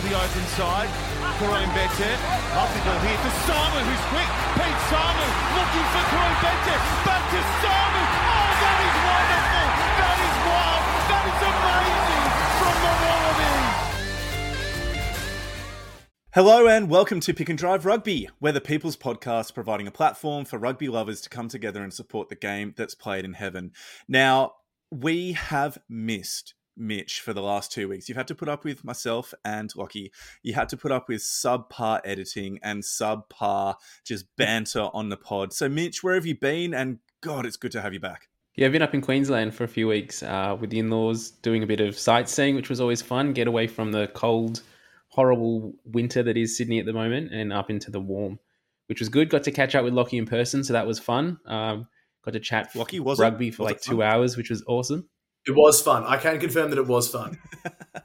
to the open side. Koroibete. Ball here to Samu, who's quick. Pete Samu looking for Koroibete. Back to Samu. Oh, that is wonderful. That is wild. That is amazing from the Wallabies. Hello and welcome to Pick and Drive Rugby, where the People's Podcast providing a platform for rugby lovers to come together and support the game that's played in heaven. Now, we have missed Mitch for the last two weeks. You've had to put up with myself and Lockie. You had to put up with subpar editing and subpar just banter on the pod. So, Mitch, where have you been? And God, it's good to have you back. Yeah, I've been up in Queensland for a few weeks uh, with the in laws, doing a bit of sightseeing, which was always fun. Get away from the cold, horrible winter that is Sydney at the moment and up into the warm, which was good. Got to catch up with Lockie in person, so that was fun. Um, got to chat Lockie, was rugby for Was like two fun? hours, which was awesome. It was fun. I can confirm that it was fun.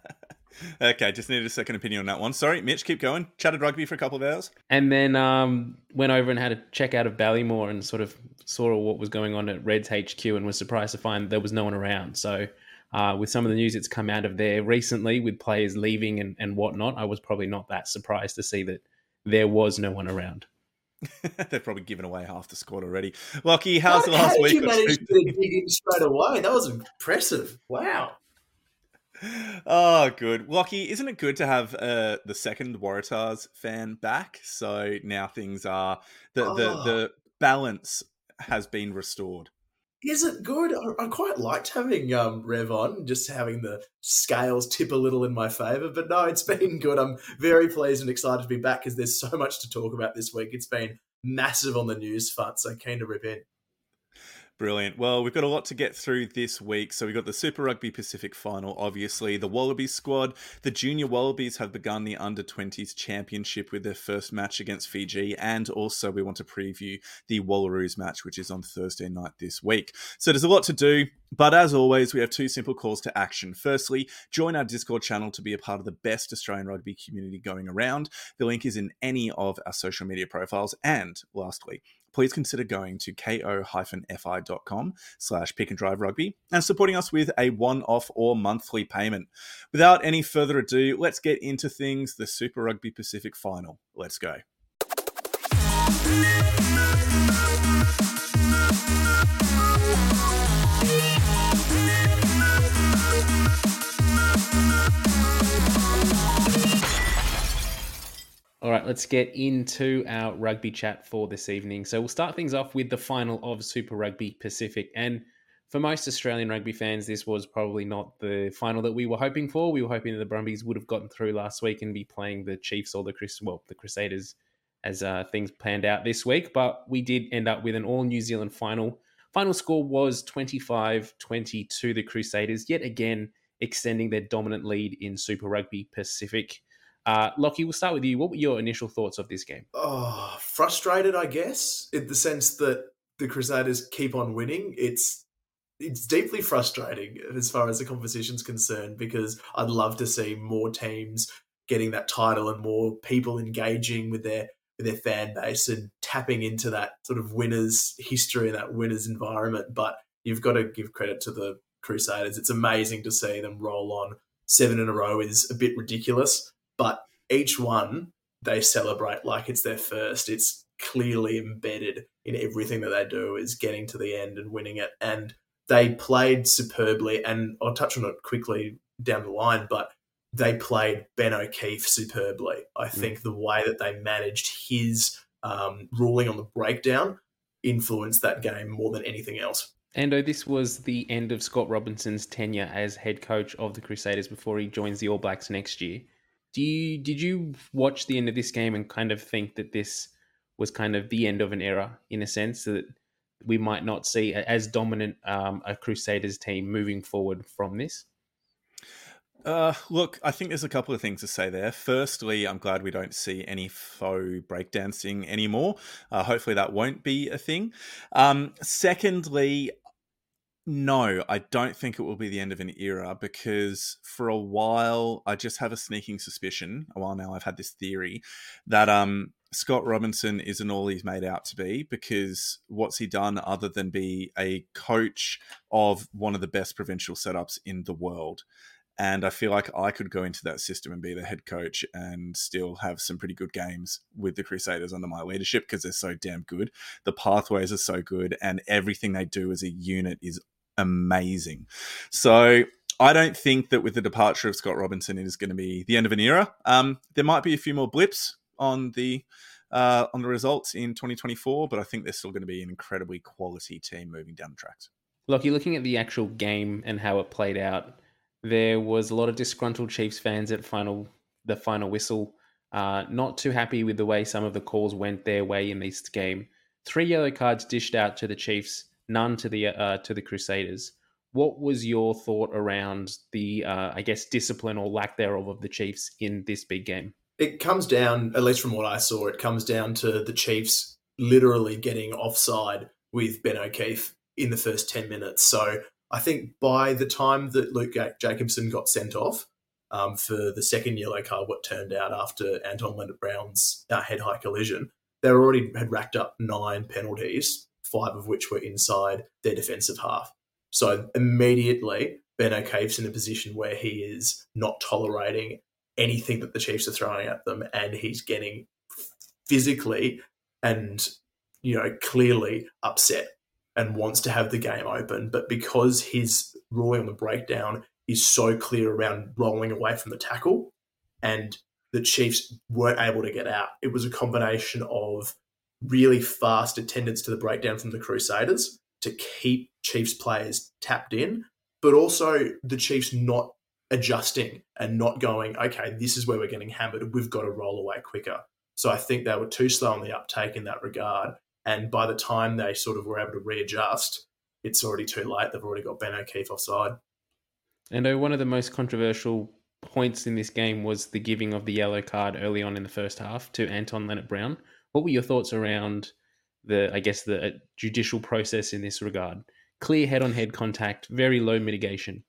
okay, just needed a second opinion on that one. Sorry, Mitch, keep going. Chatted rugby for a couple of hours. And then um, went over and had a check out of Ballymore and sort of saw what was going on at Reds HQ and was surprised to find there was no one around. So, uh, with some of the news that's come out of there recently, with players leaving and, and whatnot, I was probably not that surprised to see that there was no one around. They've probably given away half the squad already. Lockie, how's the last How did week? you or manage to dig in straight away? That was impressive. Wow. Oh, good. Lockie, isn't it good to have uh, the second Waratahs fan back? So now things are the the, Oh. the balance has been restored. Is it good? I, I quite liked having um, Rev on, just having the scales tip a little in my favour. But no, it's been good. I'm very pleased and excited to be back because there's so much to talk about this week. It's been massive on the news front, so keen to rip in. Brilliant. Well, we've got a lot to get through this week. So we've got the Super Rugby Pacific final, obviously. The Wallabies squad, the junior Wallabies have begun the under 20s championship with their first match against Fiji. And also, we want to preview the Wallaroos match, which is on Thursday night this week. So there's a lot to do. But as always, we have two simple calls to action. Firstly, join our Discord channel to be a part of the best Australian rugby community going around. The link is in any of our social media profiles. And lastly, please consider going to ko-fi.com slash pick and drive rugby and supporting us with a one-off or monthly payment. Without any further ado, let's get into things. The Super Rugby Pacific final. Let's go. All right, let's get into our rugby chat for this evening. So we'll start things off with the final of Super Rugby Pacific. And for most Australian rugby fans, this was probably not the final that we were hoping for. We were hoping that the Brumbies would have gotten through last week and be playing the Chiefs or the Chris, well, the Crusaders as uh, things panned out this week. But we did end up with an all New Zealand final. Final score was 25 22, the Crusaders, yet again extending their dominant lead in Super Rugby Pacific. Uh, Lockie, we'll start with you. What were your initial thoughts of this game? Oh, frustrated, I guess, in the sense that the Crusaders keep on winning. It's it's deeply frustrating as far as the competition's concerned because I'd love to see more teams getting that title and more people engaging with their with their fan base and tapping into that sort of winners history and that winners environment. But you've got to give credit to the Crusaders. It's amazing to see them roll on. Seven in a row is a bit ridiculous, but each one they celebrate like it's their first. It's clearly embedded in everything that they do is getting to the end and winning it. And they played superbly, and I'll touch on it quickly down the line, but they played Ben O'Keeffe superbly. I think the way that they managed his um, ruling on the breakdown influenced that game more than anything else. Ando, this was the end of Scott Robertson's tenure as head coach of the Crusaders before he joins the All Blacks next year. Do you did you watch the end of this game and kind of think that this was kind of the end of an era in a sense that we might not see as dominant um, a Crusaders team moving forward from this? Uh, look, I think there's a couple of things to say there. Firstly, I'm glad we don't see any faux breakdancing anymore. Uh, hopefully, that won't be a thing. Um, secondly, no, I don't think it will be the end of an era because for a while, I just have a sneaking suspicion. A while now, I've had this theory that um, Scott Robertson isn't all he's made out to be because what's he done other than be a coach of one of the best provincial setups in the world? And I feel like I could go into that system and be the head coach and still have some pretty good games with the Crusaders under my leadership because they're so damn good. The pathways are so good, and everything they do as a unit is amazing. So I don't think that with the departure of Scott Robertson, it is going to be the end of an era. Um, there might be a few more blips on the uh, on the results in 2024, but I think they're still going to be an incredibly quality team moving down the tracks. You're looking at the actual game and how it played out. There was a lot of disgruntled Chiefs fans at final the final whistle, uh, not too happy with the way some of the calls went their way in this game. Three yellow cards dished out to the Chiefs, none to the uh, to the Crusaders. What was your thought around the, uh, I guess, discipline or lack thereof of the Chiefs in this big game? It comes down, at least from what I saw, it comes down to the Chiefs literally getting offside with Ben O'Keeffe in the first 10 minutes. So I think by the time that Luke Jacobson got sent off um, for the second yellow card, what turned out after Anton Lienert-Brown's uh, head high collision, they already had racked up nine penalties, five of which were inside their defensive half. So immediately, Ben O'Keeffe's in a position where he is not tolerating anything that the Chiefs are throwing at them, and he's getting physically and you know clearly upset and wants to have the game open. But because his ruling on the breakdown is so clear around rolling away from the tackle, and the Chiefs weren't able to get out, it was a combination of really fast attendance to the breakdown from the Crusaders to keep Chiefs players tapped in, but also the Chiefs not adjusting and not going, okay, this is where we're getting hammered. We've got to roll away quicker. So I think they were too slow on the uptake in that regard. And by the time they sort of were able to readjust, it's already too late. They've already got Ben O'Keeffe offside. And one of the most controversial points in this game was the giving of the yellow card early on in the first half to Anton Lienert-Brown. What were your thoughts around the, I guess, the uh, judicial process in this regard? clear head on head contact, very low mitigation.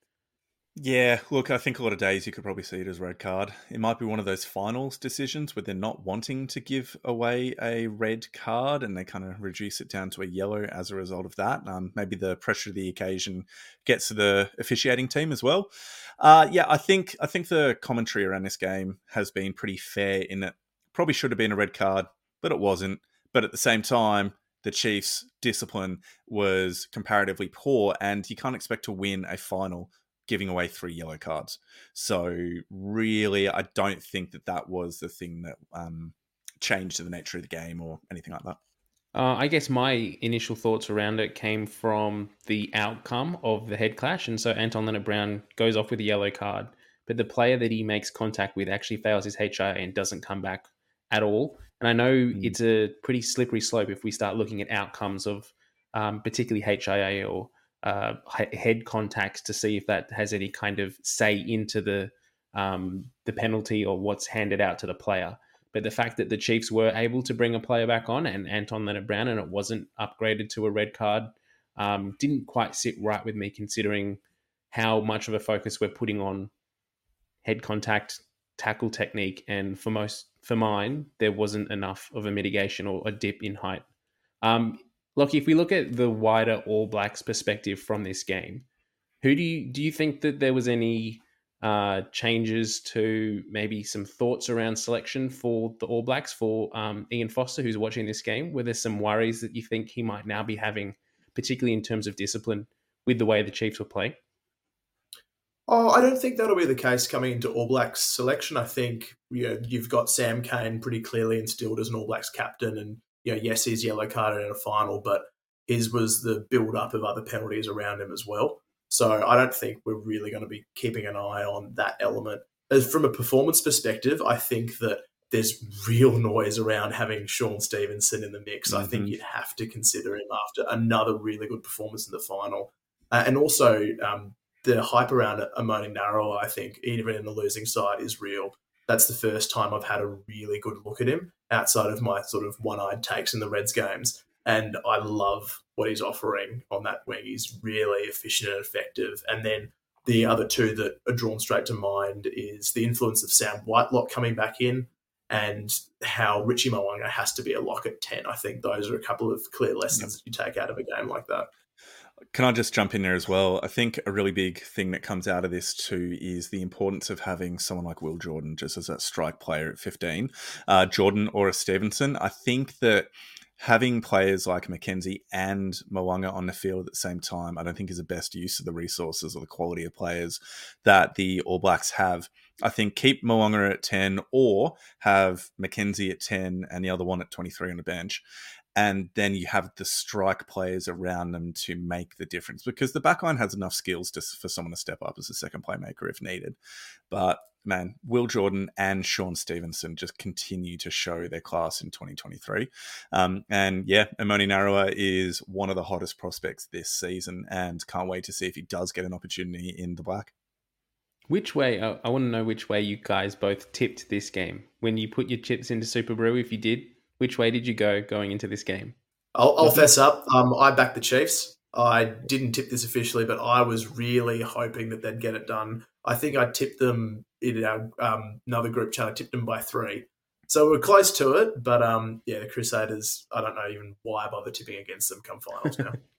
Yeah, look, I think a lot of days you could probably see it as red card. It might be one of those finals decisions where they're not wanting to give away a red card and they kind of reduce it down to a yellow as a result of that. Um, maybe the pressure of the occasion gets to the officiating team as well. Uh, yeah, I think I think the commentary around this game has been pretty fair in that probably should have been a red card, but it wasn't. But at the same time, the Chiefs' discipline was comparatively poor, and you can't expect to win a final giving away three yellow cards. So, really, I don't think that that was the thing that um, changed the nature of the game or anything like that. Uh, I guess my initial thoughts around it came from the outcome of the head clash. And so Anton Lienert-Brown goes off with a yellow card, but the player that he makes contact with actually fails his HIA and doesn't come back at all. And I know mm. it's a pretty slippery slope if we start looking at outcomes of um, particularly HIA or uh, head contacts to see if that has any kind of say into the um, the penalty or what's handed out to the player. But the fact that the Chiefs were able to bring a player back on and Anton Lienert-Brown and it wasn't upgraded to a red card um, didn't quite sit right with me considering how much of a focus we're putting on head contact, tackle technique, and for most for mine, there wasn't enough of a mitigation or a dip in height. Um, look, if we look at the wider All Blacks perspective from this game, who do you do you think that there was any uh, changes to maybe some thoughts around selection for the All Blacks for um, Ian Foster, who's watching this game? Were there some worries that you think he might now be having, particularly in terms of discipline, with the way the Chiefs were playing? Oh, I don't think that'll be the case coming into All Blacks selection. I think you know, you've got Sam Cane pretty clearly instilled as an All Blacks captain, and you know, yes, he's yellow carded in a final, but his was the build up of other penalties around him as well. So I don't think we're really going to be keeping an eye on that element. As from a performance perspective, I think that there's real noise around having Shaun Stevenson in the mix. Mm-hmm. I think mm-hmm. you'd have to consider him after another really good performance in the final. Uh, and also, um, the hype around Emoni Narawa, I think, even in the losing side, is real. That's the first time I've had a really good look at him outside of my sort of one eyed takes in the Reds games. And I love what he's offering on that wing. He's really efficient and effective. And then the other two that are drawn straight to mind is the influence of Sam Whitelock coming back in and how Richie Mo'unga has to be a lock at 10. I think those are a couple of clear lessons yep. that you take out of a game like that. Can I just jump in there as well? I think a really big thing that comes out of this too is the importance of having someone like Will Jordan just as that strike player at 15, uh, Jordan or a Stevenson. I think that having players like McKenzie and Mo'unga on the field at the same time, I don't think is the best use of the resources or the quality of players that the All Blacks have. I think keep Mo'unga at 10 or have McKenzie at 10 and the other one at 23 on the bench and then you have the strike players around them to make the difference because the backline has enough skills to, for someone to step up as a second playmaker if needed. But man, Will Jordan and Shaun Stevenson just continue to show their class in 2023. Um, and yeah, Emoni Narawa is one of the hottest prospects this season and can't wait to see if he does get an opportunity in the black. Which way? I, I want to know which way you guys both tipped this game. When you put your chips into Superbru, if you did, which way did you go going into this game? I'll, I'll fess up. Um, I backed the Chiefs. I didn't tip this officially, but I was really hoping that they'd get it done. I think I tipped them in our um, another group chat. I tipped them by three, so we're close to it. But um, yeah, the Crusaders. I don't know even why I bother tipping against them come finals now.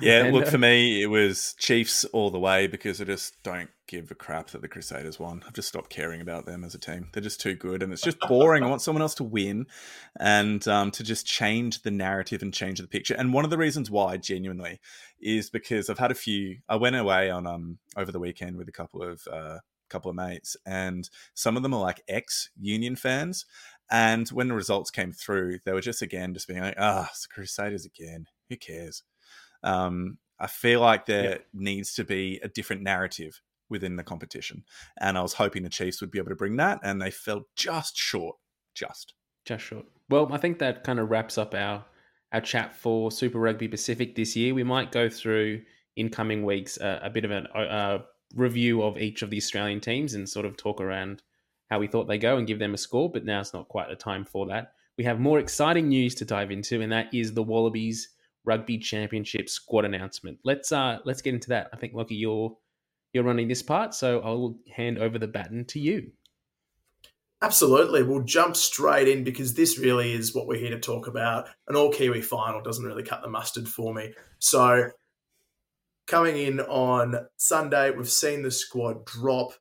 Yeah, and, look, uh, for me, it was Chiefs all the way because I just don't give a crap that the Crusaders won. I've just stopped caring about them as a team. They're just too good and it's just boring. I want someone else to win and um, to just change the narrative and change the picture. And one of the reasons why, genuinely, is because I've had a few. I went away on um over the weekend with a couple of uh, couple of mates, and some of them are like ex Union fans. And when the results came through, they were just again just being like, "Ah, oh, it's the Crusaders again. Who cares?" Um, I feel like there yeah. needs to be a different narrative within the competition. And I was hoping the Chiefs would be able to bring that, and they fell just short. Just. Just short. Well, I think that kind of wraps up our our chat for Super Rugby Pacific this year. We might go through in coming weeks uh, a bit of a uh, review of each of the Australian teams and sort of talk around how we thought they go and give them a score. But now it's not quite the time for that. We have more exciting news to dive into, and that is the Wallabies Rugby Championship squad announcement. Let's uh let's get into that. I think Lockie, you're you're running this part, so I'll hand over the baton to you. Absolutely. We'll jump straight in because this really is what we're here to talk about. An all Kiwi final doesn't really cut the mustard for me. So, coming in on Sunday, we've seen the squad drop.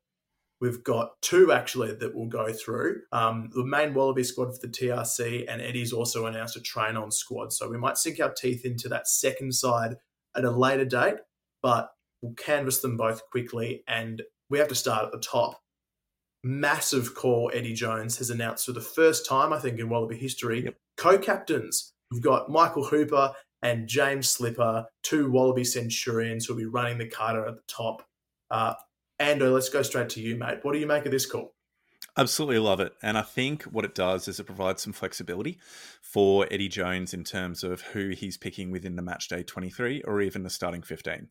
We've got two actually that we'll go through. Um, the main Wallaby squad for the TRC, and Eddie's also announced a train on squad. So we might sink our teeth into that second side at a later date, but we'll canvass them both quickly. And we have to start at the top. Massive call Eddie Jones has announced for the first time, I think, in Wallaby history, yep. co captains. We've got Michael Hooper and James Slipper, two Wallaby Centurions who'll be running the Carter at the top. Uh, Ando, let's go straight to you, mate. What do you make of this call? Absolutely love it. And I think what it does is it provides some flexibility for Eddie Jones in terms of who he's picking within the match day 23 or even the starting 15.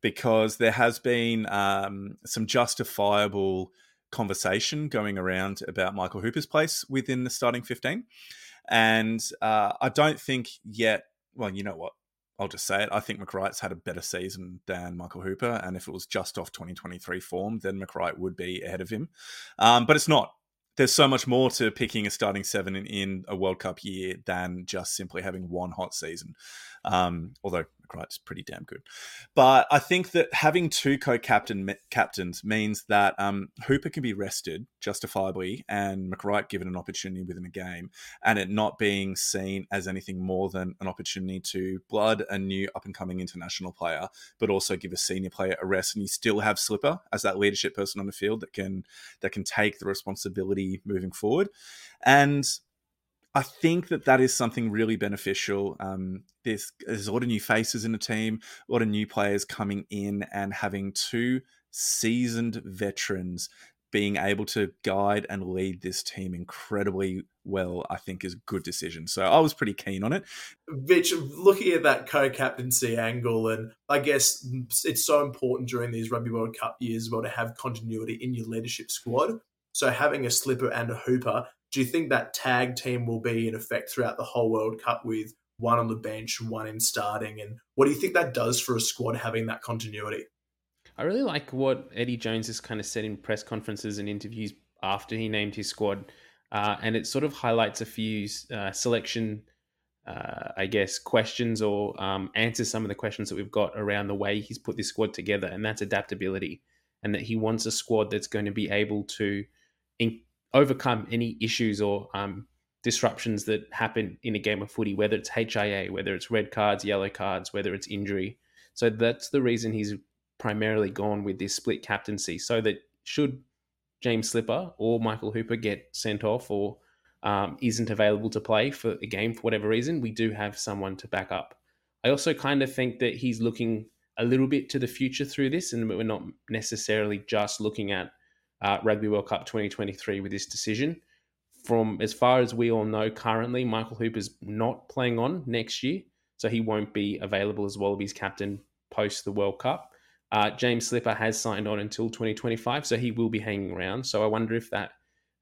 Because there has been um, some justifiable conversation going around about Michael Hooper's place within the starting 15. And uh, I don't think yet, well, you know what? I'll just say it. I think McReight's had a better season than Michael Hooper, and if it was just off 2023 form, then McReight would be ahead of him. Um, but it's not. There's so much more to picking a starting seven in, in a World Cup year than just simply having one hot season. Um, although McReight's pretty damn good. But I think that having two co-captain captains means that um, Hooper can be rested justifiably and McReight given an opportunity within a game, and it not being seen as anything more than an opportunity to blood a new up and coming international player, but also give a senior player a rest. And you still have Slipper as that leadership person on the field that can that can take the responsibility moving forward. And I think that that is something really beneficial. Um, there's, there's a lot of new faces in the team, a lot of new players coming in, and having two seasoned veterans being able to guide and lead this team incredibly well, I think is a good decision. So I was pretty keen on it. Mitch, looking at that co-captaincy angle, and I guess it's so important during these Rugby World Cup years as well to have continuity in your leadership squad. So having a slipper and a hooper do you think that tag team will be in effect throughout the whole World Cup with one on the bench, one in starting? And what do you think that does for a squad having that continuity? I really like what Eddie Jones has kind of said in press conferences and interviews after he named his squad. Uh, and it sort of highlights a few uh, selection uh, I guess, questions or um, answer some of the questions that we've got around the way he's put this squad together, and that's adaptability, and that he wants a squad that's going to be able to in- overcome any issues or um, disruptions that happen in a game of footy, whether it's HIA, whether it's red cards, yellow cards, whether it's injury. So that's the reason he's primarily gone with this split captaincy, so that should James Slipper or Michael Hooper get sent off or um, isn't available to play for a game for whatever reason, we do have someone to back up. I also kind of think that he's looking a little bit to the future through this, and we're not necessarily just looking at uh, Rugby World Cup 2023 with this decision. From as far as we all know currently, Michael Hooper's not playing on next year, so he won't be available as Wallabies captain post the World Cup. Uh, James Slipper has signed on until 2025, so he will be hanging around. So I wonder if that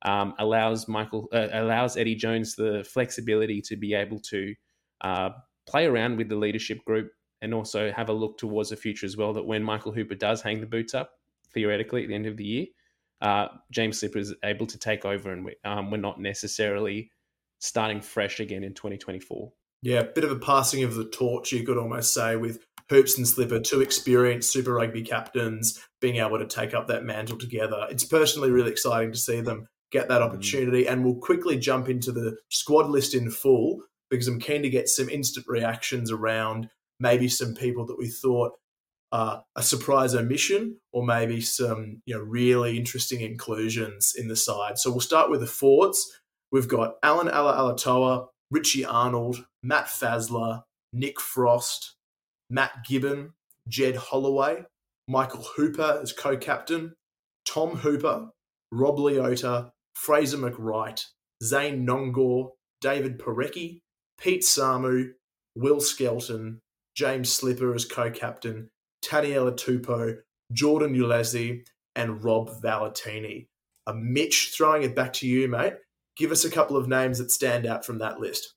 um, allows Michael uh, allows Eddie Jones the flexibility to be able to uh, play around with the leadership group and also have a look towards the future as well. That when Michael Hooper does hang the boots up, theoretically at the end of the year, uh, James Slipper is able to take over, and we, um, we're not necessarily starting fresh again in 2024. Yeah, a bit of a passing of the torch, you could almost say, with Hoops and Slipper, two experienced Super Rugby captains, being able to take up that mantle together. It's personally really exciting to see them get that mm. opportunity. And we'll quickly jump into the squad list in full because I'm keen to get some instant reactions around maybe some people that we thought uh, a surprise omission or maybe some you know really interesting inclusions in the side. So we'll start with the forwards. We've got Alan Alaalatoa, Richie Arnold, Matt Faessler, Nick Frost, Matt Gibbon, Jed Holloway, Michael Hooper as co-captain, Tom Hooper, Rob Leota, Fraser McReight, Zane Nonggorr, David Porecki, Pete Samu, Will Skelton, James Slipper as co-captain, Taniela Tupou, Jordan Uelese, and Rob Valetini. Uh, Mitch, throwing it back to you, mate. Give us a couple of names that stand out from that list.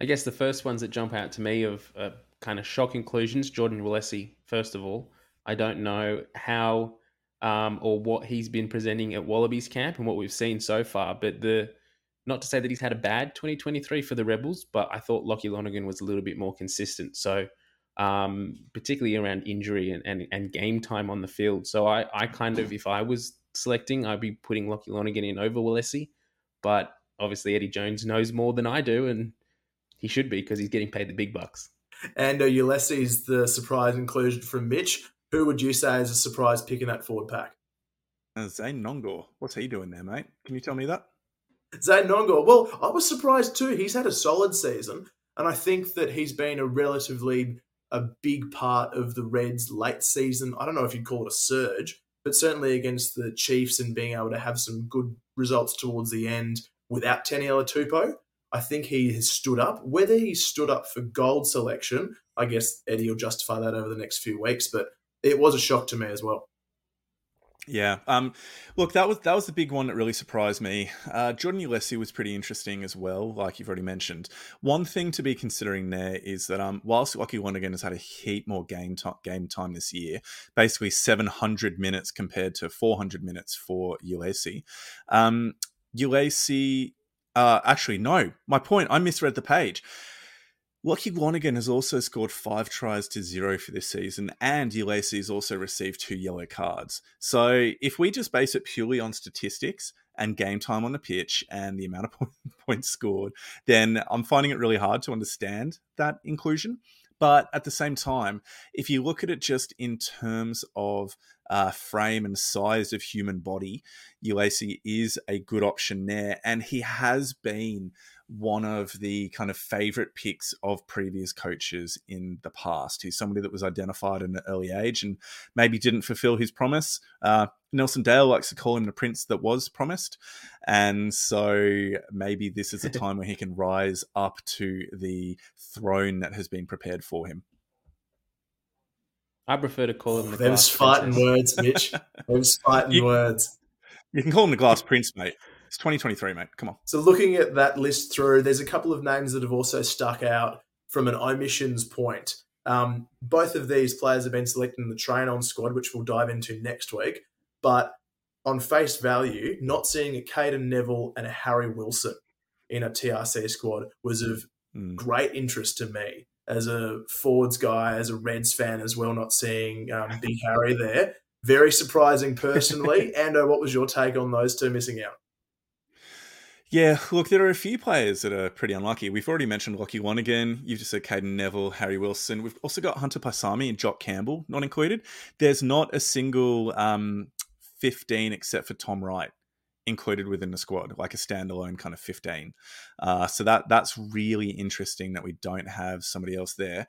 I guess the first ones that jump out to me of uh, kind of shock inclusions. Jordan Uelese, first of all. I don't know how um, or what he's been presenting at Wallabies camp and what we've seen so far. But the not to say that he's had a bad 2023 for the Rebels, but I thought Lachie Lonergan was a little bit more consistent. So um, particularly around injury and, and, and game time on the field. So I, I kind of, if I was selecting, I'd be putting Lachie Lonergan in over Uelese. But obviously Eddie Jones knows more than I do, and he should be because he's getting paid the big bucks. And uh, Uelese is the surprise inclusion from Mitch. Who would you say is a surprise pick in that forward pack? Uh, Zane Nonggorr. What's he doing there, mate? Can you tell me that? Zane Nonggorr. Well, I was surprised too. He's had a solid season, and I think that he's been a relatively a big part of the Reds' late season. I don't know if you'd call it a surge, but certainly against the Chiefs and being able to have some good results towards the end without Taniela Tupou. I think he has stood up. Whether he stood up for gold selection, I guess Eddie will justify that over the next few weeks. But it was a shock to me as well. Yeah. Um, look, that was that was the big one that really surprised me. Uh, Jordan Uelese was pretty interesting as well, like you've already mentioned. One thing to be considering there is that um, whilst Lachie Lonergan has had a heap more game time, game time this year, basically 700 minutes compared to 400 minutes for Uelese. Um, uh, actually, no, my point, I misread the page. Lachie Lonergan has also scored five tries to zero for this season, and has also received two yellow cards. So if we just base it purely on statistics and game time on the pitch and the amount of points scored, then I'm finding it really hard to understand that inclusion. But at the same time, if you look at it just in terms of uh, frame and size of human body, Uelese is a good option there. And he has been one of the kind of favorite picks of previous coaches in the past. He's somebody that was identified in an early age and maybe didn't fulfill his promise. Uh, Nelson Dale likes to call him the prince that was promised. And so maybe this is a time where he can rise up to the throne that has been prepared for him. I prefer to call him the Those fighting words, Mitch. Those fighting you, words. You can call him the glass prince, mate. It's 2023, mate. Come on. So looking at that list through, there's a couple of names that have also stuck out from an omissions point. Um, both of these players have been selected in the train on squad, which we'll dive into next week. But on face value, not seeing a Cadeyrn Neville and a Harry Wilson in a TRC squad was of mm. great interest to me as a Fords guy, as a Reds fan as well, not seeing um, Big Harry there. Very surprising personally. Ando, what was your take on those two missing out? Yeah, look, there are a few players that are pretty unlucky. We've already mentioned Lachie Lonergan. You've just said Cadeyrn Neville, Harry Wilson. We've also got Hunter Paisami and Jock Campbell not included. There's not a single um, 15 except for Tom Wright included within the squad, like a standalone kind of 15. Uh, so that that's really interesting that we don't have somebody else there.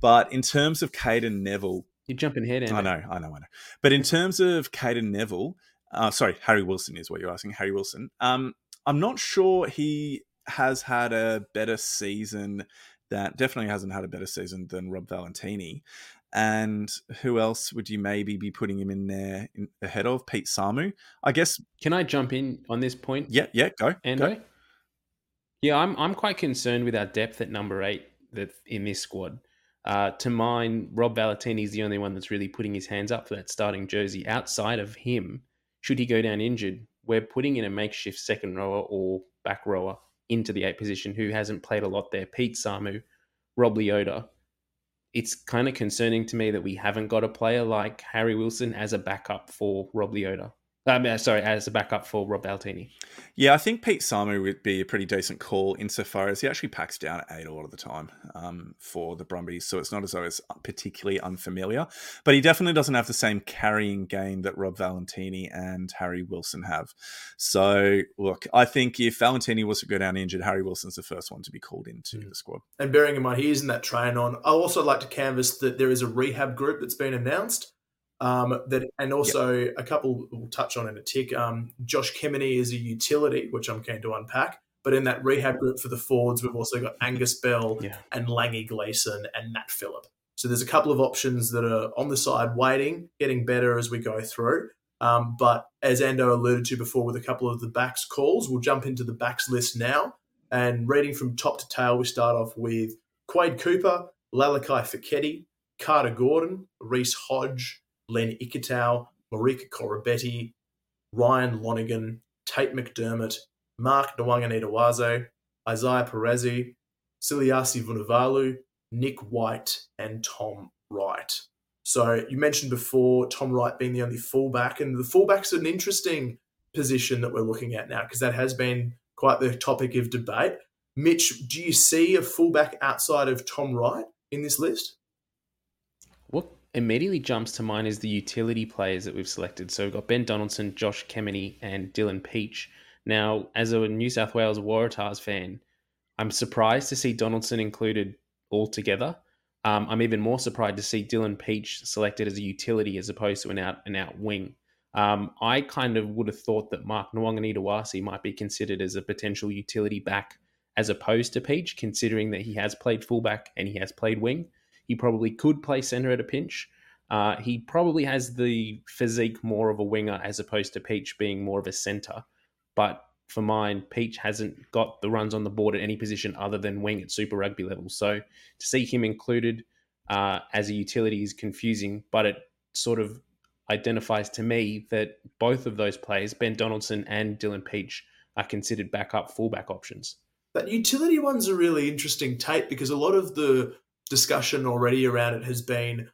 But in terms of Cadeyrn Neville, you're jumping ahead. I know, I know, I know. But in terms of Cadeyrn Neville, uh, sorry, Harry Wilson is what you're asking. Harry Wilson. Um, I'm not sure he has had a better season. That definitely hasn't had a better season than Rob Valetini. And who else would you maybe be putting him in there in, ahead of Pete Samu? I guess. Can I jump in on this point? Yeah, yeah, go. Ando? Go. Yeah, I'm I'm quite concerned with our depth at number eight that in this squad. Uh, to mine, Rob Valetini is the only one that's really putting his hands up for that starting jersey. Outside of him, should he go down injured, we're putting in a makeshift second rower or back rower into the eight position who hasn't played a lot there. Pete Samu, Rob Leota, it's kind of concerning to me that we haven't got a player like Harry Wilson as a backup for Rob Leota. Um, sorry, as a backup for Rob Valetini. Yeah, I think Pete Samu would be a pretty decent call insofar as he actually packs down at eight a lot of the time um, for the Brumbies, so it's not as though it's particularly unfamiliar. But he definitely doesn't have the same carrying game that Rob Valetini and Harry Wilson have. So, look, I think if Valetini was to go down injured, Harry Wilson's the first one to be called into mm. the squad. And bearing in mind he isn't that train on, I also like to canvass that there is a rehab group that's been announced. Um, that and also yep. a couple we'll touch on in a tick. Um, Josh Kemeny is a utility, which I'm keen to unpack. But in that rehab group for the Fords, we've also got Angus Bell yeah. and Langi Gleeson and Matt Phillip. So there's a couple of options that are on the side waiting, getting better as we go through. Um, but as Ando alluded to before with a couple of the backs calls, we'll jump into the backs list now. And reading from top to tail, we start off with Quade Cooper, Lalakai Foketi, Carter Gordon, Reece Hodge, Len Ikitau, Marika Koroibete, Ryan Lonergan, Tate McDermott, Mark Nawaqanitawase, Izaia Perese, Suliasi Vunivalu, Nick White, and Tom Wright. So you mentioned before Tom Wright being the only fullback, and the fullback's an interesting position that we're looking at now because that has been quite the topic of debate. Mitch, do you see a fullback outside of Tom Wright in this list? Immediately jumps to mind is the utility players that we've selected. So we've got Ben Donaldson, Josh Kemeny, and Dylan Pietsch. Now, as a New South Wales Waratahs fan, I'm surprised to see Donaldson included altogether. Um, I'm even more surprised to see Dylan Pietsch selected as a utility as opposed to an out and out wing. Um, I kind of would have thought that Mark Nawaqanitawase might be considered as a potential utility back as opposed to Pietsch, considering that he has played fullback and he has played wing. He probably could play center at a pinch. Uh, he probably has the physique more of a winger as opposed to Pietsch being more of a center. But for mine, Pietsch hasn't got the runs on the board at any position other than wing at Super Rugby level. So to see him included uh, as a utility is confusing, but it sort of identifies to me that both of those players, Ben Donaldson and Dylan Pietsch, are considered backup fullback options. That utility one's a really interesting tape because a lot of the discussion already around it has been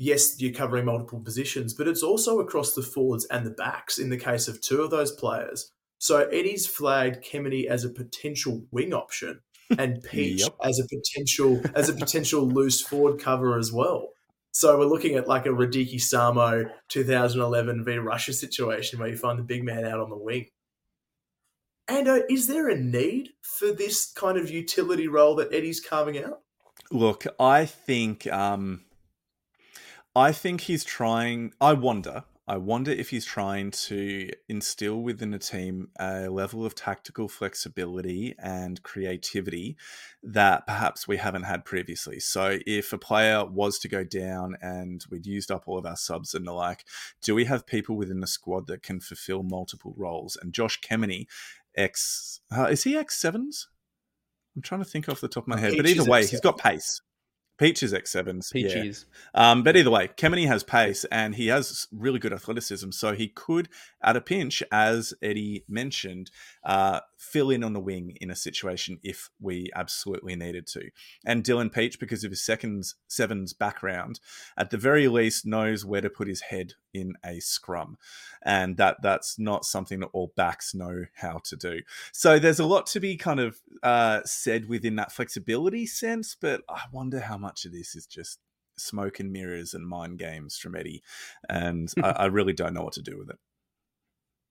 yes, you're covering multiple positions, but it's also across the forwards and the backs in the case of two of those players. So Eddie's flagged Kemeny as a potential wing option and Pietsch yep. as a potential as a potential loose forward cover as well. So we're looking at like a Radiki Samo 2011 v Russia situation where you find the big man out on the wing. And uh, is there a need for this kind of utility role that Eddie's carving out? Look, I think um, I think he's trying. I wonder. I wonder if he's trying to instill within a team a level of tactical flexibility and creativity that perhaps we haven't had previously. So, if a player was to go down and we'd used up all of our subs and the like, do we have people within the squad that can fulfill multiple roles? And Josh Kemeny, X, uh, is he X sevens? I'm trying to think off the top of my head, Pietsch but either way, X7. he's got pace. Pietsch is X sevens. Pietsch yeah. is. Um, but either way, Kemeny has pace and he has really good athleticism, so he could, at a pinch, as Eddie mentioned, uh, fill in on the wing in a situation if we absolutely needed to. And Dylan Pietsch, because of his second sevens background, at the very least knows where to put his head in a scrum, and that that's not something that all backs know how to do. So there's a lot to be kind of uh, said within that flexibility sense, but I wonder how much of this is just smoke and mirrors and mind games from Eddie, and I, I really don't know what to do with it.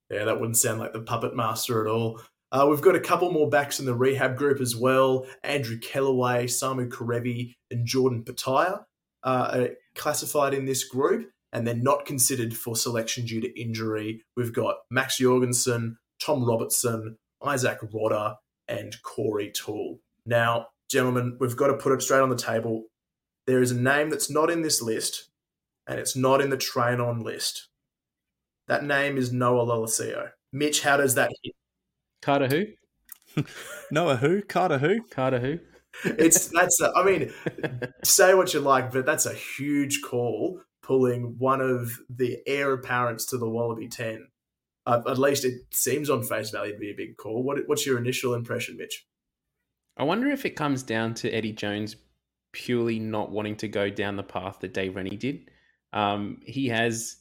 Yeah, that wouldn't sound like the puppet master at all. Uh, we've got a couple more backs in the rehab group as well. Andrew Kellaway, Samu Kerevi, and Jordan Petaia uh, are classified in this group, and they're not considered for selection due to injury. We've got Max Jorgensen, Tom Robertson, Izack Rodda, and Corey Toole. Now, gentlemen, we've got to put it straight on the table. There is a name that's not in this list, and it's not in the train on list. That name is Noah Lolesio. Mitch, how does that hit? Carter who? Noah who? Carter who? Carter who? It's that's. A, I mean, say what you like, but that's a huge call. Pulling one of the heir apparents to the Wallaby Ten. Uh, at least it seems on face value to be a big call. What, what's your initial impression, Mitch? I wonder if it comes down to Eddie Jones purely not wanting to go down the path that Dave Rennie did. Um, he has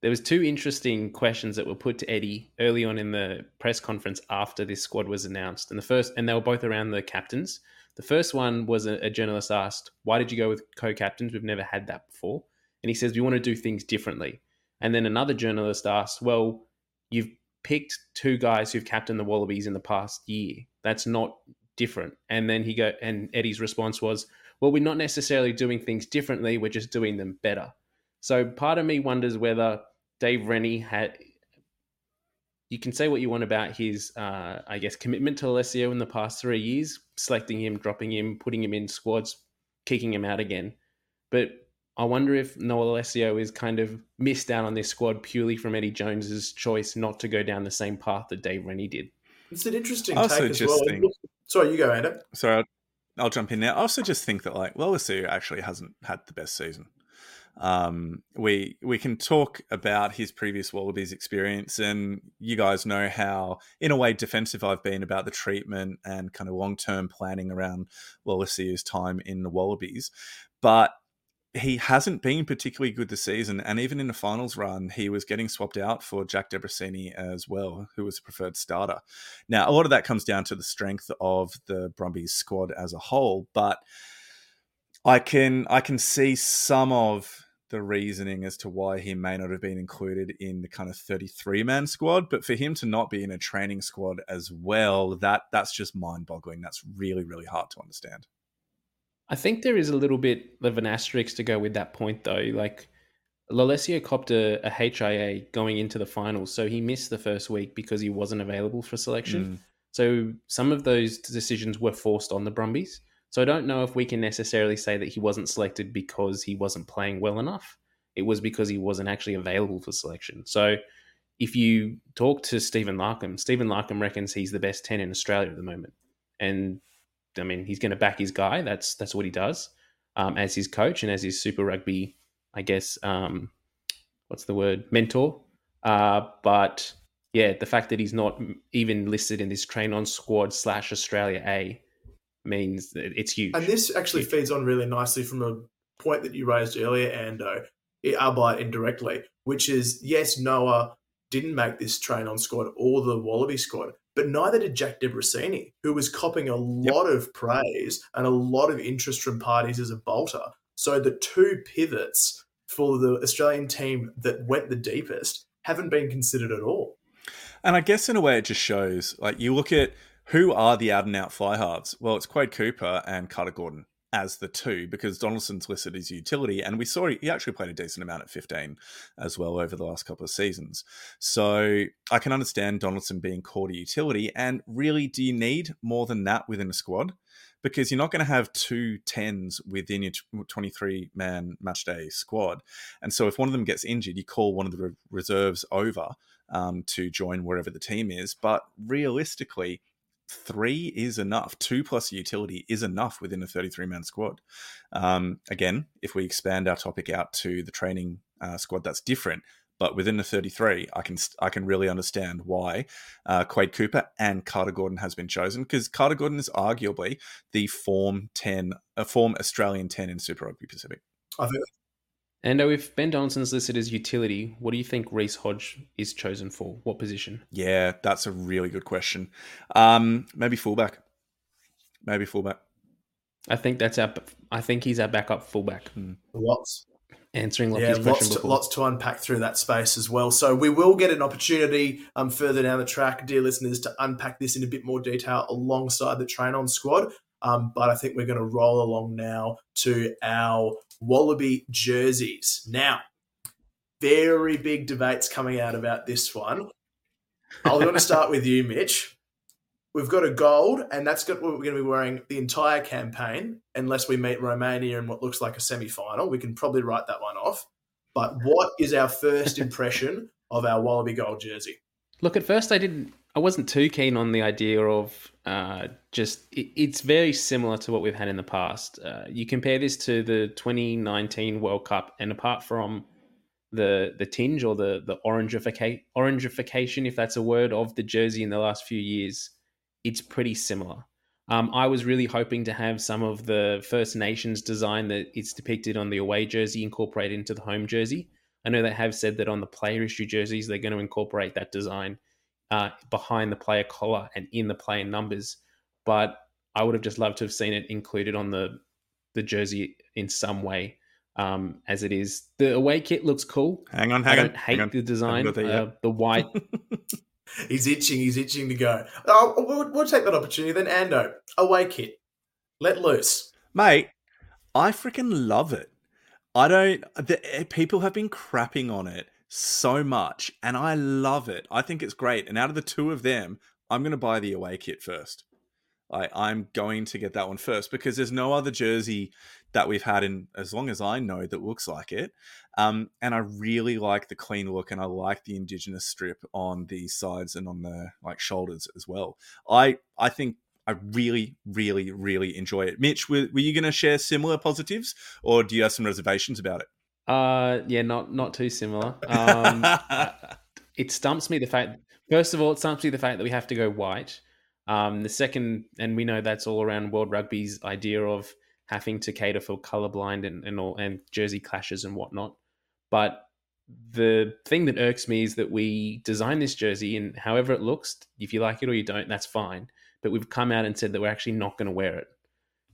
there was two interesting questions that were put to Eddie early on in the press conference after this squad was announced, and the first, and they were both around the captains. The first one was a, a journalist asked, "Why did you go with co-captains? We've never had that before." And he says, "We want to do things differently." And then another journalist asked, "Well, you've picked two guys who've captained the Wallabies in the past year. That's not different." And then he go, and Eddie's response was, "Well, we're not necessarily doing things differently. We're just doing them better." So part of me wonders whether Dave Rennie had. You can say what you want about his, uh, I guess, commitment to Lolesio in the past three years, selecting him, dropping him, putting him in squads, kicking him out again. But I wonder if Noah Lolesio is kind of missed out on this squad purely from Eddie Jones's choice not to go down the same path that Dave Rennie did. It's an interesting take as well. Think, Sorry, you go, Adam. Sorry, I'll, I'll, jump in there. I also just think that like, well, Lolesio actually hasn't had the best season. Um, we we can talk about his previous Wallabies experience, and you guys know how, in a way, defensive I've been about the treatment and kind of long term planning around Lolesio's time in the Wallabies. But he hasn't been particularly good this season, and even in the finals run, he was getting swapped out for Jack Debreczeni as well, who was a preferred starter. Now, a lot of that comes down to the strength of the Brumbies squad as a whole, but I can I can see some of the reasoning as to why he may not have been included in the kind of 33 man squad but for him to not be in a training squad as well that that's just mind boggling that's really really hard to understand i think there is a little bit of an asterisk to go with that point though like Lolesio copped a, a HIA going into the finals, so he missed the first week because he wasn't available for selection. Mm. So some of those decisions were forced on the Brumbies. So I don't know if we can necessarily say that he wasn't selected because he wasn't playing well enough. It was because he wasn't actually available for selection. So if you talk to Stephen Larkham, Stephen Larkham reckons he's the best 10 in Australia at the moment. And I mean, he's going to back his guy. That's that's what he does um, as his coach and as his Super Rugby, I guess, um, what's the word, mentor. Uh, but yeah, the fact that he's not even listed in this train on squad slash Australia A means that it's huge. And this actually huge. feeds on really nicely from a point that you raised earlier, Ando, albeit indirectly, which is yes, Noah didn't make this train on squad or the Wallaby squad, but neither did Jack Debreczeni, who was copping a lot yep. of praise and a lot of interest from parties as a bolter. So the two pivots for the Australian team that went the deepest haven't been considered at all. And I guess in a way it just shows, like you look at who are the out and out fly halves? Well, it's Quade Cooper and Carter Gordon as the two because Donaldson's listed as utility, and we saw he actually played a decent amount at 15 as well over the last couple of seasons. So I can understand Donaldson being called a utility, and really, do you need more than that within a squad? Because you're not going to have two tens within your 23 man match day squad. And so if one of them gets injured, you call one of the reserves over um, to join wherever the team is. But realistically, three is enough. Two plus utility is enough within a 33 man squad. Um, again, if we expand our topic out to the training uh, squad, that's different. But within the 33, I can I can really understand why uh, Quade Cooper and Carter Gordon has been chosen because Carter Gordon is arguably the form 10, a form Australian 10 in Super Rugby Pacific. I think And if Ben Donaldson's listed as utility, what do you think Reece Hodge is chosen for? What position? Yeah, that's a really good question. Um, maybe fullback. Maybe fullback. I think that's our. I think he's our backup fullback. lots. Answering yeah, Lockie's lots question to, lots to unpack through that space as well. So we will get an opportunity um, further down the track, dear listeners, to unpack this in a bit more detail alongside the train on squad. Um, but I think we're going to roll along now to our Wallaby jerseys. Now, very big debates coming out about this one. I'm going to start with you, Mitch. We've got a gold, and that's got what we're going to be wearing the entire campaign, unless we meet Romania in what looks like a semi final. We can probably write that one off. But what is our first impression of our Wallaby gold jersey? Look, at first I didn't. I wasn't too keen on the idea of uh, just. It, it's very similar to what we've had in the past. Uh, you compare this to the 2019 World Cup, and apart from the the tinge or the the orangification, orangification, if that's a word, of the jersey in the last few years, it's pretty similar. Um, I was really hoping to have some of the First Nations design that it's depicted on the away jersey incorporated into the home jersey. I know they have said that on the player issue jerseys, they're going to incorporate that design uh, behind the player collar and in the player numbers. But I would have just loved to have seen it included on the the jersey in some way. Um, as it is, the away kit looks cool. Hang on, hang on. I don't hate hang on. the design. got. Uh, the white He's itching. He's itching to go. Oh, we'll, we'll take that opportunity then. Ando, away kit, let loose. Mate, I freaking love it. I don't. The, people have been crapping on it so much, and I love it. I think it's great. And out of the two of them, I'm going to buy the away kit first. I, I'm going to get that one first because there's no other jersey that we've had in as long as I know that looks like it. Um, and I really like the clean look, and I like the indigenous strip on the sides and on the like shoulders as well. I I think I really, really, really enjoy it. Mitch, were, were you going to share similar positives, or do you have some reservations about it? Uh, yeah, not not too similar. Um, it stumps me the fact. First of all, it stumps me the fact that we have to go white. Um, the second, and we know that's all around World Rugby's idea of having to cater for colorblind and and all and jersey clashes and whatnot. But the thing that irks me is that we design this jersey, and however it looks, if you like it or you don't, that's fine. But we've come out and said that we're actually not going to wear it.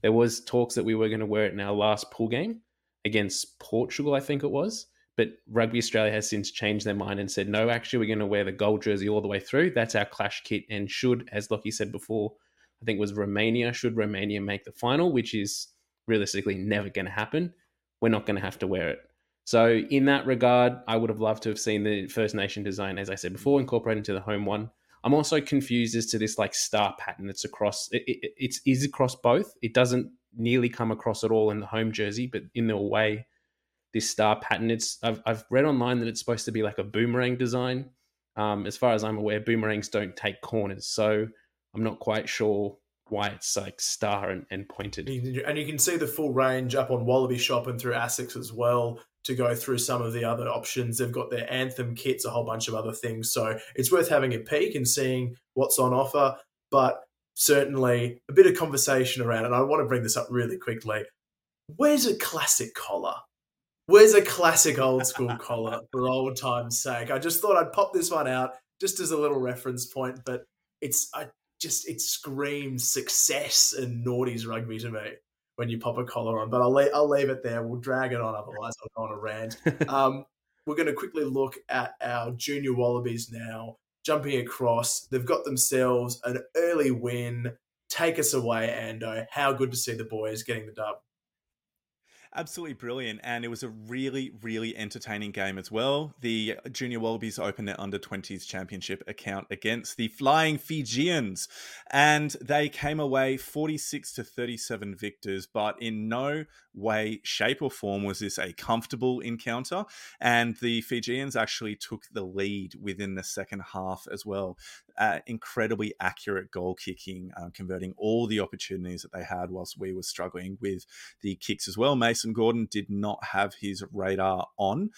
There was talks that we were going to wear it in our last pool game against Portugal, I think it was. But Rugby Australia has since changed their mind and said, no, actually, we're going to wear the gold jersey all the way through. That's our clash kit. And should, as Lockie said before, I think was Romania, should Romania make the final, which is realistically never going to happen, we're not going to have to wear it. So, in that regard, I would have loved to have seen the First Nation design, as I said before, incorporated into the home one. I'm also confused as to this like star pattern that's across. It, it, it's is across both. It doesn't nearly come across at all in the home jersey, but in the away, this star pattern. It's I've I've read online that it's supposed to be like a boomerang design. Um, as far as I'm aware, boomerangs don't take corners, so I'm not quite sure why it's like star and, and pointed. And you can see the full range up on Wallaby Shop and through ASICS as well to go through some of the other options. They've got their Anthem kits, a whole bunch of other things. So it's worth having a peek and seeing what's on offer. But certainly a bit of conversation around it. And I want to bring this up really quickly. Where's a classic collar? Where's a classic old school collar for old time's sake? I just thought I'd pop this one out just as a little reference point, but it's I just it screams success and naughties rugby to me when you pop a collar on. But I'll leave, I'll leave it there. We'll drag it on, otherwise I'll go on a rant. Um, we're going to quickly look at our junior Wallabies now, jumping across. They've got themselves an early win. Take us away, Ando. How good to see the boys getting the dub. Absolutely brilliant. And it was a really, really entertaining game as well. The Junior Wallabies opened their under 20s championship account against the Flying Fijians. And they came away 46 to 37 victors, but in no way, shape, or form was this a comfortable encounter. And the Fijians actually took the lead within the second half as well. Incredibly accurate goal kicking, um, converting all the opportunities that they had whilst we were struggling with the kicks as well. Mason Gordon did not have his radar on.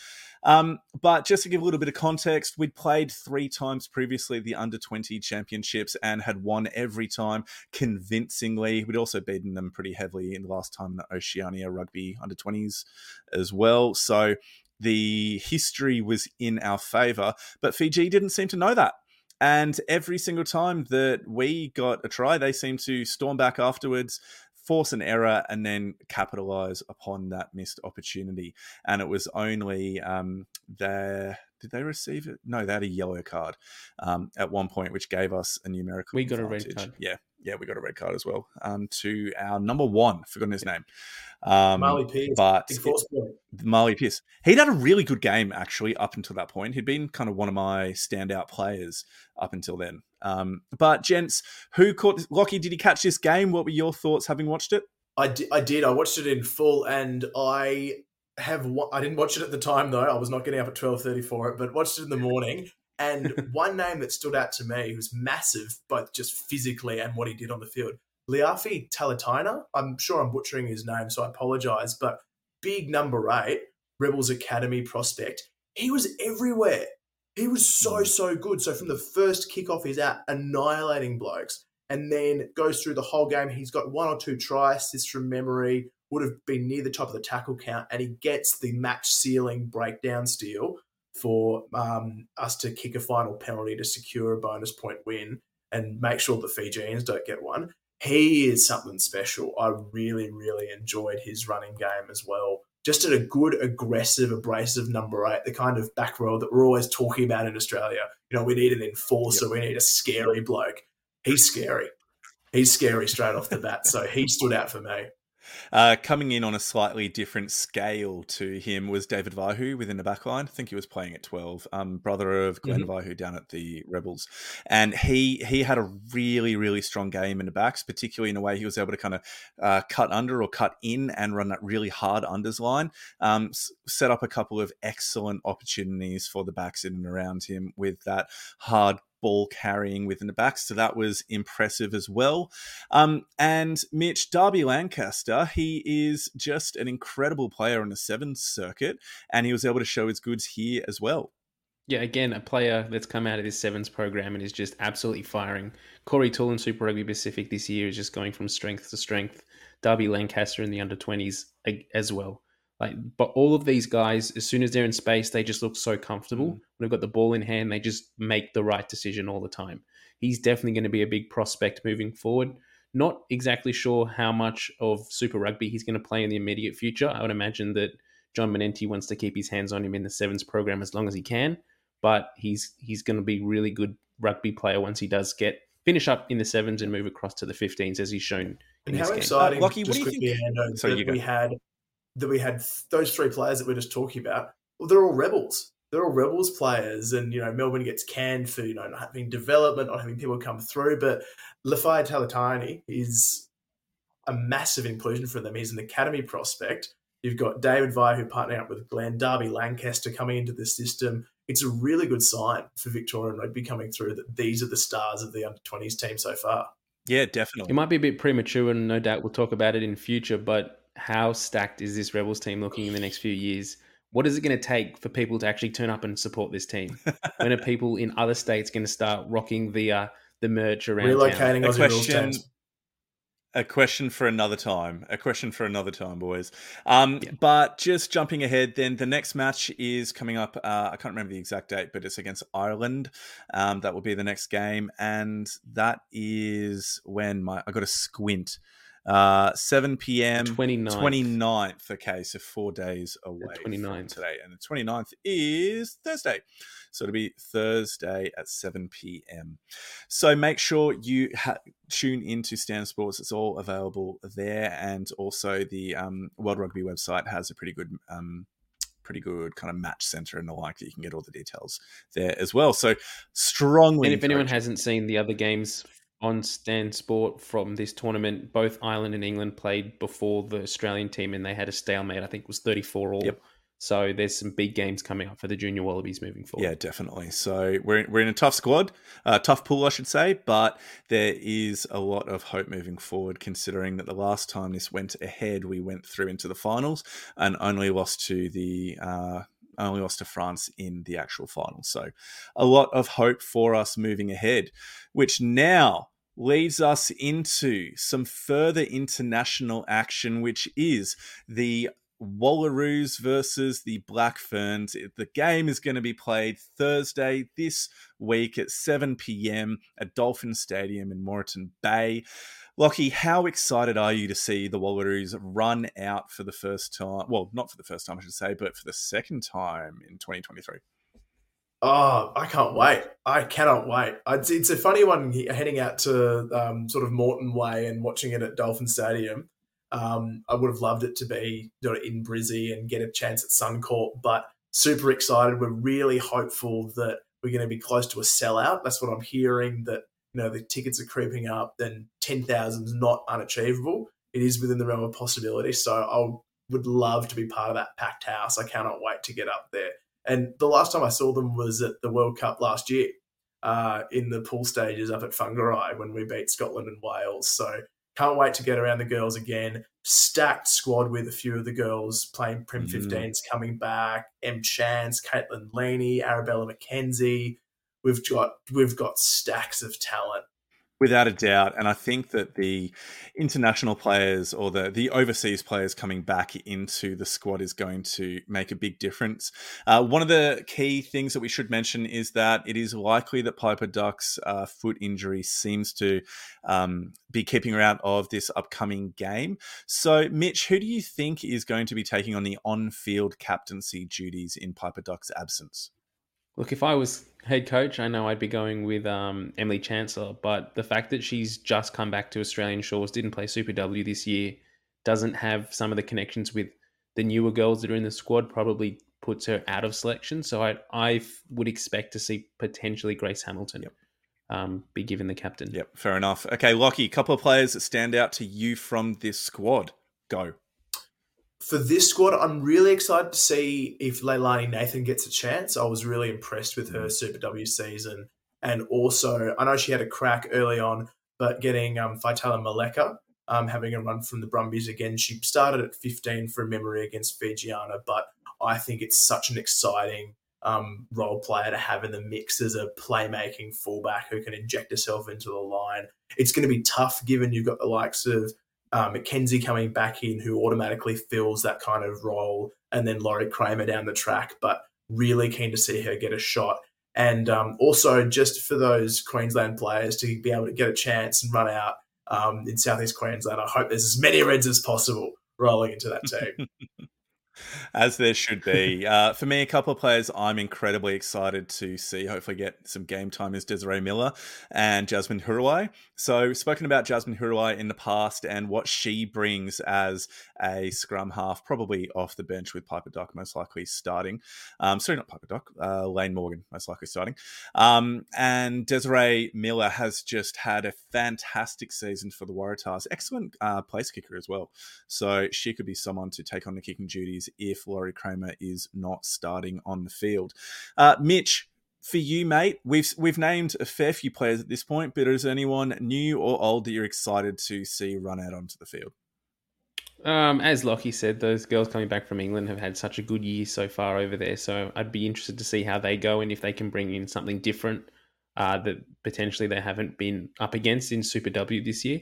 Um, but just to give a little bit of context, we'd played three times previously the under 20 championships and had won every time convincingly. We'd also beaten them pretty heavily in the last time in the Oceania Rugby under 20s as well. So the history was in our favour, but Fiji didn't seem to know that. And every single time that we got a try, they seemed to storm back afterwards, force an error, and then capitalize upon that missed opportunity. And it was only um, their did they receive it? No, they had a yellow card um, at one point, which gave us a numerical. We got advantage. a red card. Yeah, yeah, we got a red card as well. Um, to our number one, forgotten his name, um, Marley Pierce, but big force boy. Marley Pierce. He'd had a really good game actually up until that point. He'd been kind of one of my standout players up until then. Um, but gents, who caught Lockie? Did he catch this game? What were your thoughts having watched it? I did, I did. I watched it in full, and I have. wa- I didn't watch it at the time though. I was not getting up at twelve thirty for it, but watched it in the morning. And one name that stood out to me, was massive, both just physically and what he did on the field, Leafi Talataina. I'm sure I'm butchering his name, so I apologize. But big number eight, Rebels Academy prospect. He was everywhere. He was so hmm. so good. So from the first kickoff, he's out annihilating blokes, and then goes through the whole game. He's got one or two try assists from memory. Would have been near the top of the tackle count, and he gets the match sealing breakdown steal for um, us to kick a final penalty to secure a bonus point win and make sure the Fijians don't get one. He is something special. I really, really enjoyed his running game as well. Just at a good, aggressive, abrasive number eight, the kind of back row that we're always talking about in Australia. You know, we need an enforcer, we need a scary bloke. He's scary. He's scary straight off the bat. So he stood out for me. Uh, coming in on a slightly different scale to him was David Vaihu within the backline. I think he was playing at 12, um, brother of Glen Vaihu down at the Rebels. And he he had a really, really strong game in the backs, particularly in a way he was able to kind of uh, cut under or cut in and run that really hard unders line. Um, set up a couple of excellent opportunities for the backs in and around him with that hard ball carrying within the backs. So that was impressive as well. Um, and Mitch Darby Lancaster, he is just an incredible player on the sevens circuit, and he was able to show his goods here as well. Yeah, again, a player that's come out of this sevens program and is just absolutely firing. Corey Toole in Super Rugby Pacific this year is just going from strength to strength. Darby Lancaster in the under 20s as well. Like, but all of these guys, as soon as they're in space, they just look so comfortable. Mm. When they've got the ball in hand, they just make the right decision all the time. He's definitely going to be a big prospect moving forward. Not exactly sure how much of Super Rugby he's going to play in the immediate future. I would imagine that John Manenti wants to keep his hands on him in the sevens program as long as he can. But he's he's going to be really good rugby player once he does get finish up in the sevens and move across to the 15s as he's shown in And this how game. exciting! Uh, Lockie, what do you quickly think- hand over Sorry, that you go. we had that we had those three players that we're just talking about. Well, they're all rebels. They're all rebels players, and you know Melbourne gets canned for you know not having development, not having people come through. But Lafayette Talatani is a massive inclusion for them. He's an academy prospect. You've got David Vire who partnering up with Glenn Darby Lancaster coming into the system. It's a really good sign for Victorian rugby coming through that these are the stars of the under twenties team so far. Yeah, definitely. It might be a bit premature, and no doubt we'll talk about it in future. But how stacked is this Rebels team looking in the next few years? What is it going to take for people to actually turn up and support this team? when are people in other states going to start rocking the uh, the merch around town? Relocating A Aussie rules question- teams. A question for another time. A question for another time, boys. Um, Yeah. But just jumping ahead, then the next match is coming up. Uh, I can't remember the exact date, but it's against Ireland. Um, that will be the next game, and that is when my I got a squint. Uh, 7 p.m. 29th. 29th. Okay, so four days away from 29th. today. And the 29th is Thursday. So it'll be Thursday at 7 p.m. So make sure you ha- tune into Stan Sports. It's all available there. And also the um, World Rugby website has a pretty good. Um, pretty good kind of match center and the like that you can get all the details there as well so strongly And if anyone hasn't seen the other games on Stan Sport from this tournament, both Ireland and England played before the Australian team, and they had a stalemate. I think it was thirty-four all. Yep. So there's some big games coming up for the junior Wallabies moving forward. Yeah, definitely. So we're, we're in a tough squad, uh, tough pool, I should say, but there is a lot of hope moving forward, considering that the last time this went ahead, we went through into the finals and only lost to the. Uh, only lost to France in the actual final. So, a lot of hope for us moving ahead, which now leads us into some further international action, which is the Wallaroos versus the Black Ferns. The game is going to be played Thursday this week at 7 p.m. at Dolphin Stadium in Moreton Bay. Lockie, how excited are you to see the Wallaroos run out for the first time? Well, not for the first time, I should say, but for the second time in 2023. Oh, I can't wait. I cannot wait. It's, a funny one heading out to um, sort of Moreton Way and watching it at Dolphin Stadium um, I would have loved it to be you know, in Brizzy and get a chance at Suncorp, but super excited. We're really hopeful that we're going to be close to a sellout. That's what I'm hearing. That you know the tickets are creeping up. Then ten thousand is not unachievable. It is within the realm of possibility. So I would love to be part of that packed house. I cannot wait to get up there. And the last time I saw them was at the World Cup last year uh, in the pool stages up at Whangarei when we beat Scotland and Wales. So can't wait to get around the girls again. Stacked squad with a few of the girls playing Prem 15s mm. coming back. M Chance, Kaitlan Leaney, Arabella McKenzie. We've got we've got stacks of talent Without a doubt, and I think that the international players or the the overseas players coming back into the squad is going to make a big difference. Uh, one of the key things that we should mention is that it is likely that Piper Duck's uh, foot injury seems to um, be keeping her out of this upcoming game. So, Mitch, who do you think is going to be taking on the on-field captaincy duties in Piper Duck's absence? Look, if I was head coach, I know I'd be going with um, Emily Chancellor, but the fact that she's just come back to Australian shores, didn't play Super W this year, doesn't have some of the connections with the newer girls that are in the squad, probably puts her out of selection. So I, I would expect to see potentially Grace Hamilton. Yep. Um, be given the captain. Yep, fair enough. Okay, Lockie, a couple of players that stand out to you from this squad. Go for this squad, I'm really excited to see if Leilani Nathan gets a chance. I was really impressed with her Super W season. And also, I know she had a crack early on, but getting um, Faitala Moleka um, having a run from the Brumbies again. She started at 15 for memory against Fijiana, but I think it's such an exciting um, role player to have in the mix as a playmaking fullback who can inject herself into the line. It's going to be tough given you've got the likes of uh, Mackenzie coming back in, who automatically fills that kind of role, and then Lori Cramer down the track. But really keen to see her get a shot. And um, also, just for those Queensland players to be able to get a chance and run out um, in Southeast Queensland, I hope there's as many Reds as possible rolling into that team. As there should be. Uh, for me, a couple of players I'm incredibly excited to see, hopefully get some game time, is Desiree Miller and Jasmine Huriwai. So, spoken about Jasmine Huriwai in the past and what she brings as a scrum half, probably off the bench with Piper Duck most likely starting. Um, sorry, not Piper Duck, uh, Layne Morgan most likely starting. Um, and Desiree Miller has just had a fantastic season for the Waratahs. Excellent uh, place kicker as well. So, she could be someone to take on the kicking duties if Lori Cramer is not starting on the field. Uh, Mitch, for you, mate, we've we've named a fair few players at this point, but is anyone new or old that you're excited to see run out onto the field? Um, as Lockie said, those girls coming back from England have had such a good year so far over there. So I'd be interested to see how they go and if they can bring in something different uh, that potentially they haven't been up against in Super W this year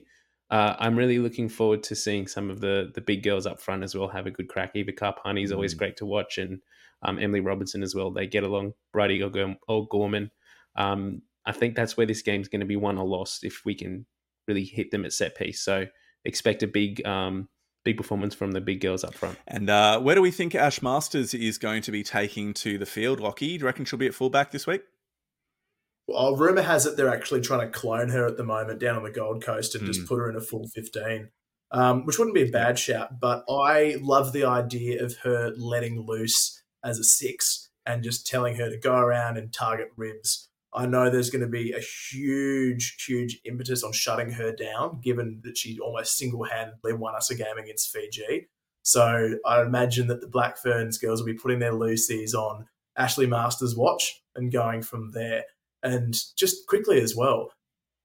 uh, I'm really looking forward to seeing some of the the big girls up front as well have a good crack. Eva Karpani is always mm. great to watch, and um, Emily Robinson as well. They get along. Bridie O'Gorman. Um, I think that's where this game's going to be won or lost if we can really hit them at set piece. So expect a big um, big performance from the big girls up front. And uh, where do we think Ash Masters is going to be taking to the field, Lockie? Do you reckon she'll be at fullback this week? Well, rumor has it they're actually trying to clone her at the moment down on the Gold Coast and mm. just hmm. put her in a full 15, um, which wouldn't be a bad shout. But I love the idea of her letting loose as a six and just telling her to go around and target ribs. I know there's going to be a huge, huge impetus on shutting her down, given that she almost single handedly won us a game against Fiji. So I imagine that the Black Ferns girls will be putting their Lucy's on Ashley Masters' watch and going from there. And just quickly as well,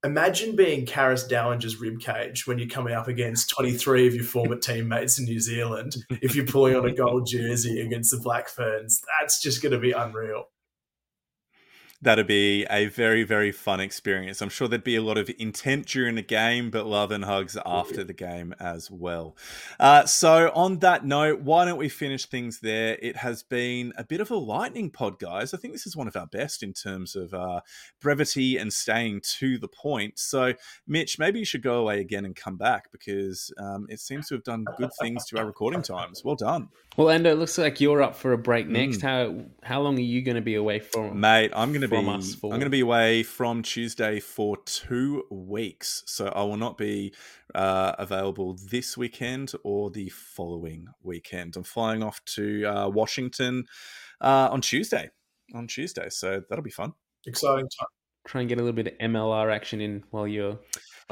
imagine being Carys Dallinger's ribcage when you're coming up against 23 of your former teammates in New Zealand. If you're pulling on a gold jersey against the Black Ferns, that's just going to be unreal that'd be a very very fun experience. I'm sure there'd be a lot of intent during the game but love and hugs after the game as well. Uh, so on that note why don't we finish things there? It has been a bit of a lightning pod guys. I think this is one of our best in terms of uh, brevity and staying to the point. So mitch maybe you should go away again and come back because um, it seems to have done good things to our recording times. Well done well Ando it looks like you're up for a break next mm. how how long are you going to be away from mate i'm going to be us for? I'm going to be away from Tuesday for two weeks, so I will not be uh, available this weekend or the following weekend. I'm flying off to uh, Washington uh, on Tuesday. On Tuesday, so that'll be fun. Exciting time. Try and get a little bit of MLR action in while you're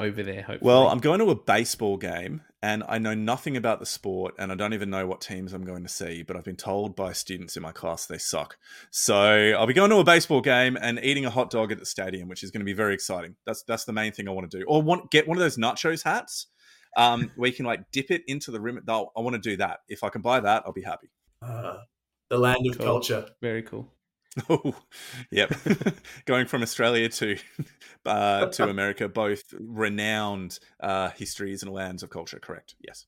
over there. Hopefully. Well, I'm going to a baseball game, and I know nothing about the sport, and I don't even know what teams I'm going to see. But I've been told by students in my class they suck. So I'll be going to a baseball game and eating a hot dog at the stadium, which is going to be very exciting. That's that's the main thing I want to do. Or want get one of those nachos hats, um, where you can like dip it into the rim. I want to do that. If I can buy that, I'll be happy. Uh, the land of cool. culture. Very cool. Oh, yep. Going from Australia to uh, to America, both renowned uh, histories and lands of culture. Correct. Yes.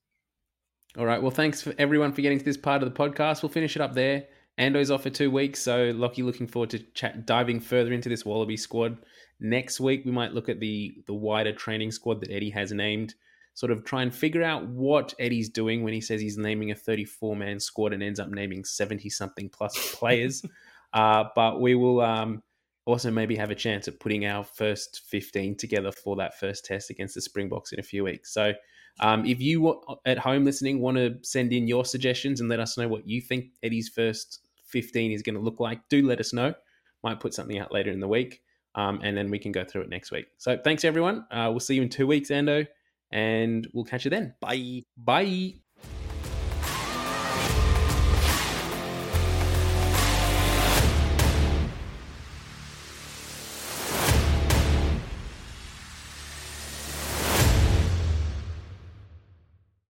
All right. Well, thanks for everyone for getting to this part of the podcast. We'll finish it up there. Ando's off for two weeks, so Lockie looking forward to chat, diving further into this Wallaby squad. Next week, we might look at the the wider training squad that Eddie has named. Sort of try and figure out what Eddie's doing when he says he's naming a 34 man squad and ends up naming 70 something plus players. Uh, but we will um, also maybe have a chance at putting our first 15 together for that first test against the Springboks in a few weeks. So um, if you at home listening want to send in your suggestions and let us know what you think Eddie's first 15 is going to look like, do let us know. Might put something out later in the week. Um, and then we can go through it next week. So thanks everyone. Uh, we'll see you in two weeks, Ando, and we'll catch you then. Bye. Bye.